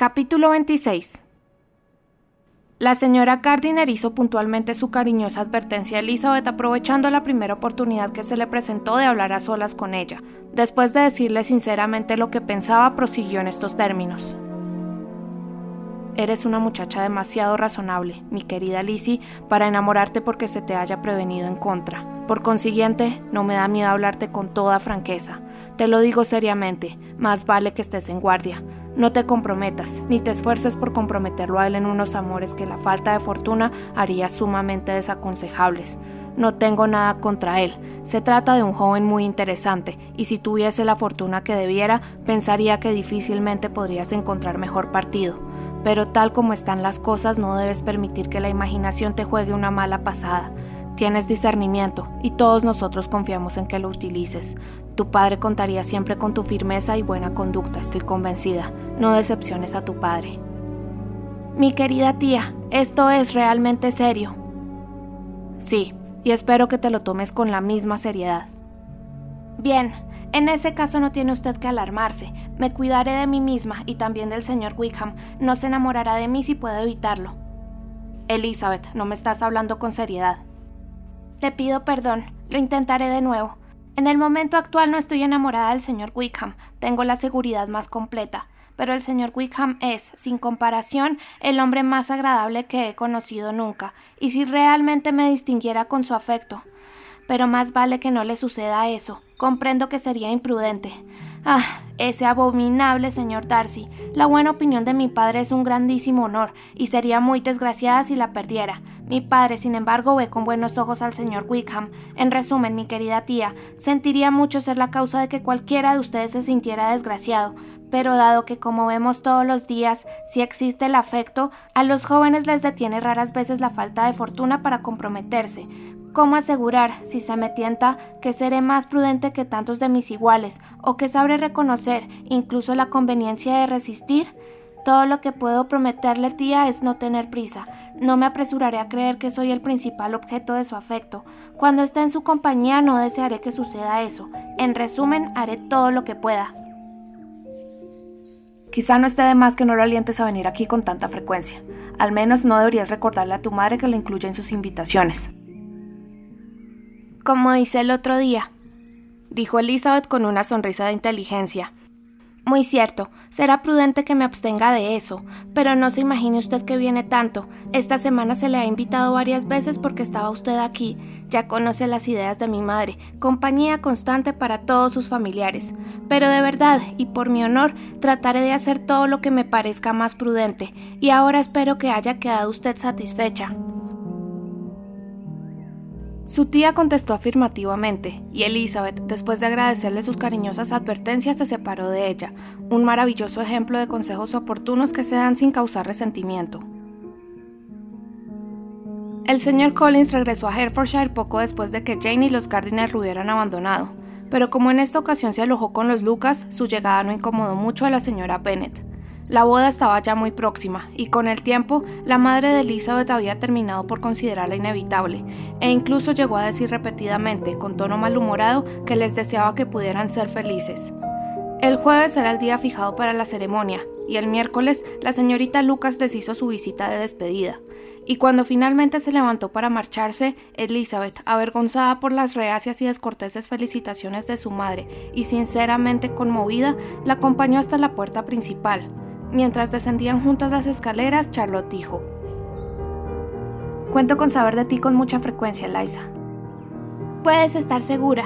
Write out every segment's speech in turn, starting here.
Capítulo 26 La señora Gardiner hizo puntualmente su cariñosa advertencia a Elizabeth aprovechando la primera oportunidad que se le presentó de hablar a solas con ella. Después de decirle sinceramente lo que pensaba, prosiguió en estos términos. Eres una muchacha demasiado razonable, mi querida Lizzie, para enamorarte porque se te haya prevenido en contra. Por consiguiente, no me da miedo hablarte con toda franqueza. Te lo digo seriamente, más vale que estés en guardia. No te comprometas, ni te esfuerces por comprometerlo a él en unos amores que la falta de fortuna haría sumamente desaconsejables. No tengo nada contra él. Se trata de un joven muy interesante, y si tuviese la fortuna que debiera, pensaría que difícilmente podrías encontrar mejor partido pero tal como están las cosas no debes permitir que la imaginación te juegue una mala pasada. Tienes discernimiento y todos nosotros confiamos en que lo utilices. Tu padre contaría siempre con tu firmeza y buena conducta, estoy convencida. No decepciones a tu padre. Mi querida tía, esto es realmente serio. Sí, y espero que te lo tomes con la misma seriedad. Bien, en ese caso no tiene usted que alarmarse. Me cuidaré de mí misma y también del señor Wickham. No se enamorará de mí si puedo evitarlo. Elizabeth, no me estás hablando con seriedad. Le pido perdón. Lo intentaré de nuevo. En el momento actual no estoy enamorada del señor Wickham. Tengo la seguridad más completa. Pero el señor Wickham es, sin comparación, el hombre más agradable que he conocido nunca. Y si realmente me distinguiera con su afecto, pero más vale que no le suceda eso. Comprendo que sería imprudente. Ah, ese abominable señor Darcy. La buena opinión de mi padre es un grandísimo honor, y sería muy desgraciada si la perdiera. Mi padre, sin embargo, ve con buenos ojos al señor Wickham. En resumen, mi querida tía, sentiría mucho ser la causa de que cualquiera de ustedes se sintiera desgraciado, pero dado que como vemos todos los días, si existe el afecto, a los jóvenes les detiene raras veces la falta de fortuna para comprometerse. ¿Cómo asegurar, si se me tienta, que seré más prudente que tantos de mis iguales, o que sabré reconocer incluso la conveniencia de resistir? Todo lo que puedo prometerle, tía, es no tener prisa. No me apresuraré a creer que soy el principal objeto de su afecto. Cuando esté en su compañía no desearé que suceda eso. En resumen, haré todo lo que pueda. Quizá no esté de más que no lo alientes a venir aquí con tanta frecuencia. Al menos no deberías recordarle a tu madre que lo incluya en sus invitaciones. Como hice el otro día, dijo Elizabeth con una sonrisa de inteligencia. Muy cierto, será prudente que me abstenga de eso, pero no se imagine usted que viene tanto. Esta semana se le ha invitado varias veces porque estaba usted aquí. Ya conoce las ideas de mi madre, compañía constante para todos sus familiares. Pero de verdad, y por mi honor, trataré de hacer todo lo que me parezca más prudente, y ahora espero que haya quedado usted satisfecha. Su tía contestó afirmativamente, y Elizabeth, después de agradecerle sus cariñosas advertencias, se separó de ella, un maravilloso ejemplo de consejos oportunos que se dan sin causar resentimiento. El señor Collins regresó a Herefordshire poco después de que Jane y los Gardiner lo hubieran abandonado, pero como en esta ocasión se alojó con los Lucas, su llegada no incomodó mucho a la señora Bennet. La boda estaba ya muy próxima y con el tiempo la madre de Elizabeth había terminado por considerarla inevitable e incluso llegó a decir repetidamente, con tono malhumorado, que les deseaba que pudieran ser felices. El jueves era el día fijado para la ceremonia y el miércoles la señorita Lucas les hizo su visita de despedida. Y cuando finalmente se levantó para marcharse, Elizabeth, avergonzada por las reacias y descorteses felicitaciones de su madre y sinceramente conmovida, la acompañó hasta la puerta principal. Mientras descendían juntas las escaleras, Charlotte dijo, Cuento con saber de ti con mucha frecuencia, Liza. Puedes estar segura.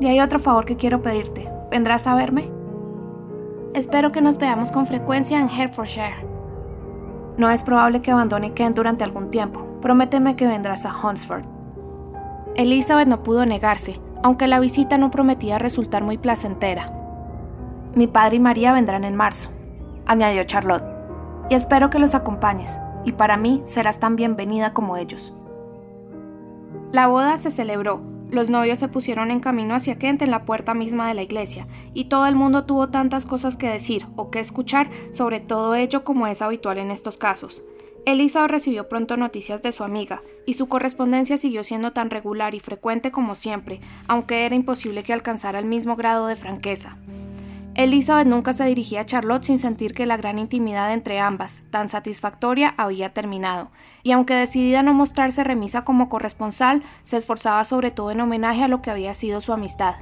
Y hay otro favor que quiero pedirte. ¿Vendrás a verme? Espero que nos veamos con frecuencia en Herefordshire. No es probable que abandone Kent durante algún tiempo. Prométeme que vendrás a Hunsford. Elizabeth no pudo negarse, aunque la visita no prometía resultar muy placentera. Mi padre y María vendrán en marzo, añadió Charlotte, y espero que los acompañes, y para mí serás tan bienvenida como ellos. La boda se celebró, los novios se pusieron en camino hacia Kent en la puerta misma de la iglesia, y todo el mundo tuvo tantas cosas que decir o que escuchar sobre todo ello como es habitual en estos casos. Elisa recibió pronto noticias de su amiga, y su correspondencia siguió siendo tan regular y frecuente como siempre, aunque era imposible que alcanzara el mismo grado de franqueza. Elizabeth nunca se dirigía a Charlotte sin sentir que la gran intimidad entre ambas, tan satisfactoria, había terminado, y aunque decidida a no mostrarse remisa como corresponsal, se esforzaba sobre todo en homenaje a lo que había sido su amistad.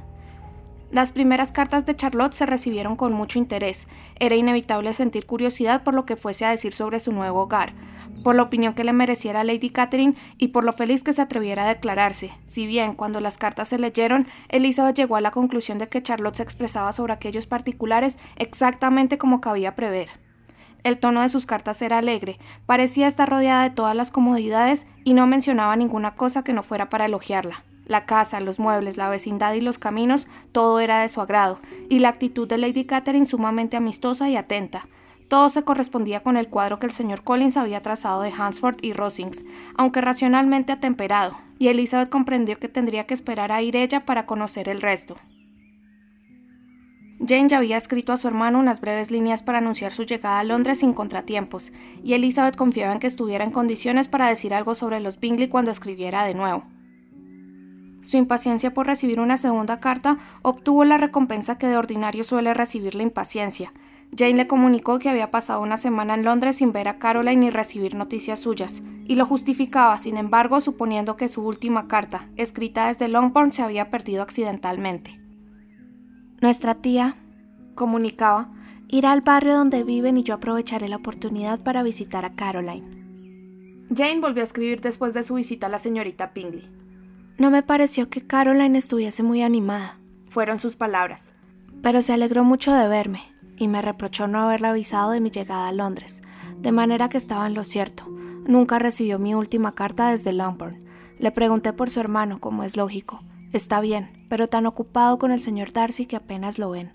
Las primeras cartas de Charlotte se recibieron con mucho interés. Era inevitable sentir curiosidad por lo que fuese a decir sobre su nuevo hogar, por la opinión que le mereciera Lady Catherine y por lo feliz que se atreviera a declararse. Si bien, cuando las cartas se leyeron, Elizabeth llegó a la conclusión de que Charlotte se expresaba sobre aquellos particulares exactamente como cabía prever. El tono de sus cartas era alegre, parecía estar rodeada de todas las comodidades y no mencionaba ninguna cosa que no fuera para elogiarla. La casa, los muebles, la vecindad y los caminos, todo era de su agrado, y la actitud de Lady Catherine sumamente amistosa y atenta. Todo se correspondía con el cuadro que el señor Collins había trazado de Hansford y Rosings, aunque racionalmente atemperado, y Elizabeth comprendió que tendría que esperar a ir ella para conocer el resto. Jane ya había escrito a su hermano unas breves líneas para anunciar su llegada a Londres sin contratiempos, y Elizabeth confiaba en que estuviera en condiciones para decir algo sobre los Bingley cuando escribiera de nuevo. Su impaciencia por recibir una segunda carta obtuvo la recompensa que de ordinario suele recibir la impaciencia. Jane le comunicó que había pasado una semana en Londres sin ver a Caroline ni recibir noticias suyas, y lo justificaba, sin embargo, suponiendo que su última carta, escrita desde Longbourn, se había perdido accidentalmente. Nuestra tía, comunicaba, irá al barrio donde viven y yo aprovecharé la oportunidad para visitar a Caroline. Jane volvió a escribir después de su visita a la señorita Pingley. No me pareció que Caroline estuviese muy animada, fueron sus palabras, pero se alegró mucho de verme y me reprochó no haberla avisado de mi llegada a Londres, de manera que estaba en lo cierto. Nunca recibió mi última carta desde Longbourn. Le pregunté por su hermano, como es lógico. Está bien, pero tan ocupado con el señor Darcy que apenas lo ven.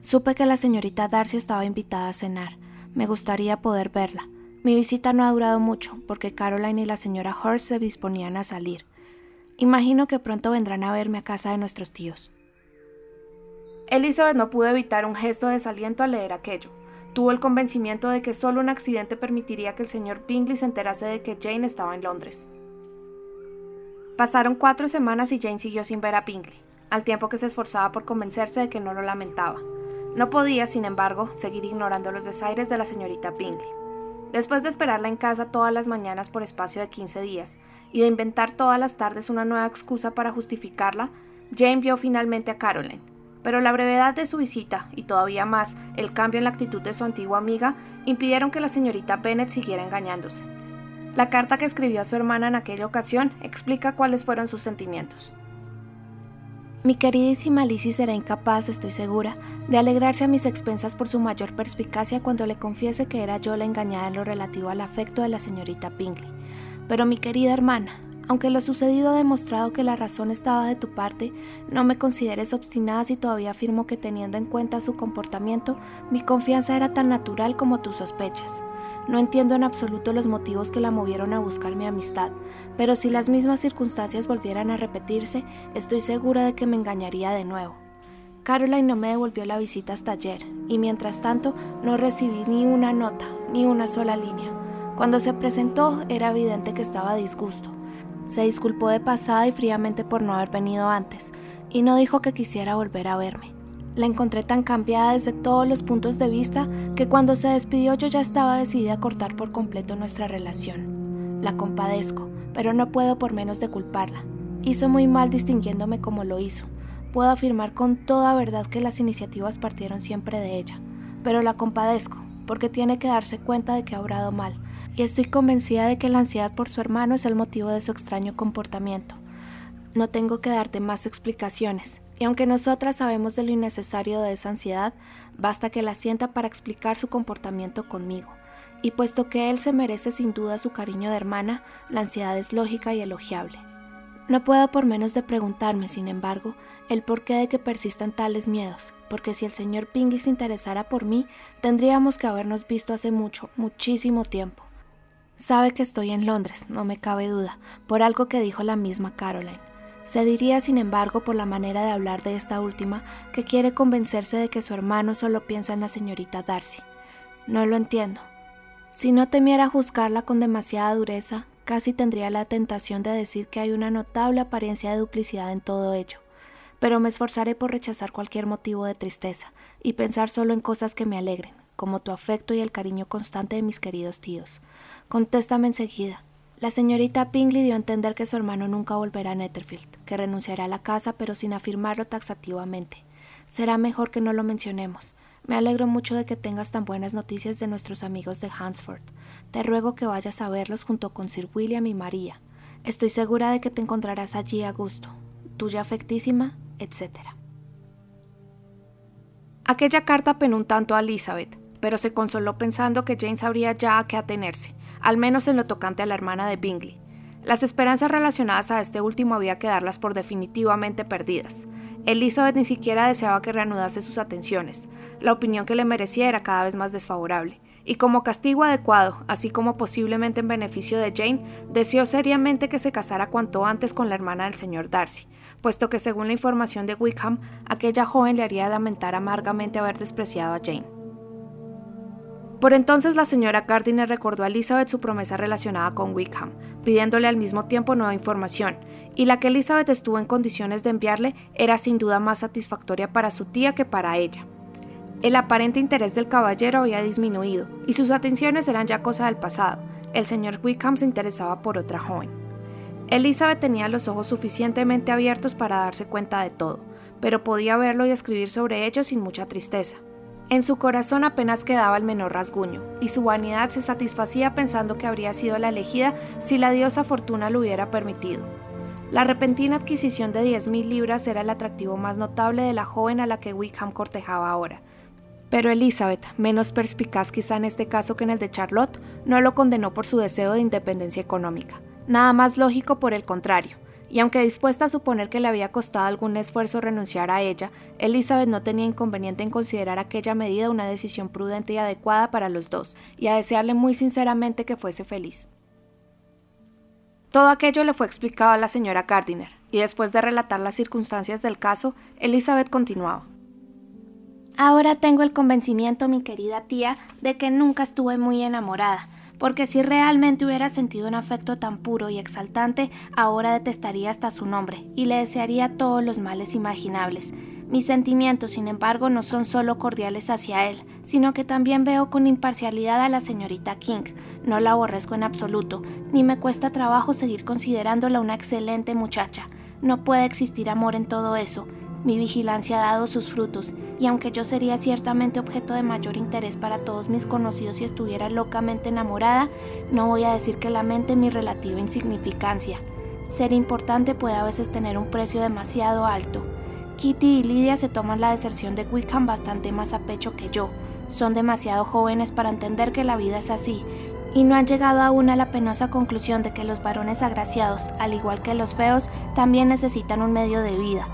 Supe que la señorita Darcy estaba invitada a cenar. Me gustaría poder verla. Mi visita no ha durado mucho, porque Caroline y la señora Hurst se disponían a salir. Imagino que pronto vendrán a verme a casa de nuestros tíos. Elizabeth no pudo evitar un gesto de desaliento al leer aquello. Tuvo el convencimiento de que solo un accidente permitiría que el señor Bingley se enterase de que Jane estaba en Londres. Pasaron cuatro semanas y Jane siguió sin ver a Bingley, al tiempo que se esforzaba por convencerse de que no lo lamentaba. No podía, sin embargo, seguir ignorando los desaires de la señorita Bingley. Después de esperarla en casa todas las mañanas por espacio de 15 días y de inventar todas las tardes una nueva excusa para justificarla, Jane vio finalmente a Caroline. Pero la brevedad de su visita y todavía más el cambio en la actitud de su antigua amiga impidieron que la señorita Bennet siguiera engañándose. La carta que escribió a su hermana en aquella ocasión explica cuáles fueron sus sentimientos. Mi queridísima Lizzie será incapaz, estoy segura, de alegrarse a mis expensas por su mayor perspicacia cuando le confiese que era yo la engañada en lo relativo al afecto de la señorita Pingley. Pero mi querida hermana, aunque lo sucedido ha demostrado que la razón estaba de tu parte, no me consideres obstinada si todavía afirmo que teniendo en cuenta su comportamiento, mi confianza era tan natural como tus sospechas. No entiendo en absoluto los motivos que la movieron a buscar mi amistad, pero si las mismas circunstancias volvieran a repetirse, estoy segura de que me engañaría de nuevo. Caroline no me devolvió la visita hasta ayer, y mientras tanto no recibí ni una nota, ni una sola línea. Cuando se presentó era evidente que estaba a disgusto. Se disculpó de pasada y fríamente por no haber venido antes, y no dijo que quisiera volver a verme. La encontré tan cambiada desde todos los puntos de vista que cuando se despidió yo ya estaba decidida a cortar por completo nuestra relación. La compadezco, pero no puedo por menos de culparla. Hizo muy mal distinguiéndome como lo hizo. Puedo afirmar con toda verdad que las iniciativas partieron siempre de ella, pero la compadezco, porque tiene que darse cuenta de que ha obrado mal, y estoy convencida de que la ansiedad por su hermano es el motivo de su extraño comportamiento. No tengo que darte más explicaciones, y aunque nosotras sabemos de lo innecesario de esa ansiedad, basta que la sienta para explicar su comportamiento conmigo. Y puesto que él se merece sin duda su cariño de hermana, la ansiedad es lógica y elogiable. No puedo por menos de preguntarme, sin embargo, el porqué de que persistan tales miedos, porque si el señor Pingley se interesara por mí, tendríamos que habernos visto hace mucho, muchísimo tiempo. Sabe que estoy en Londres, no me cabe duda, por algo que dijo la misma Caroline. Se diría, sin embargo, por la manera de hablar de esta última, que quiere convencerse de que su hermano solo piensa en la señorita Darcy. No lo entiendo. Si no temiera juzgarla con demasiada dureza, casi tendría la tentación de decir que hay una notable apariencia de duplicidad en todo ello. Pero me esforzaré por rechazar cualquier motivo de tristeza y pensar solo en cosas que me alegren, como tu afecto y el cariño constante de mis queridos tíos. Contéstame enseguida. La señorita Pingley dio a entender que su hermano nunca volverá a Netherfield, que renunciará a la casa, pero sin afirmarlo taxativamente. Será mejor que no lo mencionemos. Me alegro mucho de que tengas tan buenas noticias de nuestros amigos de Hansford. Te ruego que vayas a verlos junto con Sir William y María. Estoy segura de que te encontrarás allí a gusto. Tuya afectísima, etc. Aquella carta penó un tanto a Elizabeth, pero se consoló pensando que Jane sabría ya a qué atenerse, al menos en lo tocante a la hermana de Bingley. Las esperanzas relacionadas a este último había que darlas por definitivamente perdidas. Elizabeth ni siquiera deseaba que reanudase sus atenciones. La opinión que le merecía era cada vez más desfavorable. Y como castigo adecuado, así como posiblemente en beneficio de Jane, deseó seriamente que se casara cuanto antes con la hermana del señor Darcy, puesto que según la información de Wickham, aquella joven le haría lamentar amargamente haber despreciado a Jane. Por entonces la señora Gardiner recordó a Elizabeth su promesa relacionada con Wickham, pidiéndole al mismo tiempo nueva información, y la que Elizabeth estuvo en condiciones de enviarle era sin duda más satisfactoria para su tía que para ella. El aparente interés del caballero había disminuido, y sus atenciones eran ya cosa del pasado. El señor Wickham se interesaba por otra joven. Elizabeth tenía los ojos suficientemente abiertos para darse cuenta de todo, pero podía verlo y escribir sobre ello sin mucha tristeza. En su corazón apenas quedaba el menor rasguño, y su vanidad se satisfacía pensando que habría sido la elegida si la diosa Fortuna lo hubiera permitido. La repentina adquisición de 10.000 libras era el atractivo más notable de la joven a la que Wickham cortejaba ahora. Pero Elizabeth, menos perspicaz quizá en este caso que en el de Charlotte, no lo condenó por su deseo de independencia económica. Nada más lógico por el contrario y aunque dispuesta a suponer que le había costado algún esfuerzo renunciar a ella, Elizabeth no tenía inconveniente en considerar aquella medida una decisión prudente y adecuada para los dos, y a desearle muy sinceramente que fuese feliz. Todo aquello le fue explicado a la señora Gardiner, y después de relatar las circunstancias del caso, Elizabeth continuaba. Ahora tengo el convencimiento, mi querida tía, de que nunca estuve muy enamorada, porque si realmente hubiera sentido un afecto tan puro y exaltante, ahora detestaría hasta su nombre y le desearía todos los males imaginables. Mis sentimientos, sin embargo, no son solo cordiales hacia él, sino que también veo con imparcialidad a la señorita King. No la aborrezco en absoluto, ni me cuesta trabajo seguir considerándola una excelente muchacha. No puede existir amor en todo eso. Mi vigilancia ha dado sus frutos, y aunque yo sería ciertamente objeto de mayor interés para todos mis conocidos si estuviera locamente enamorada, no voy a decir que lamente mi relativa insignificancia. Ser importante puede a veces tener un precio demasiado alto. Kitty y Lydia se toman la deserción de Wickham bastante más a pecho que yo. Son demasiado jóvenes para entender que la vida es así, y no han llegado aún a la penosa conclusión de que los varones agraciados, al igual que los feos, también necesitan un medio de vida.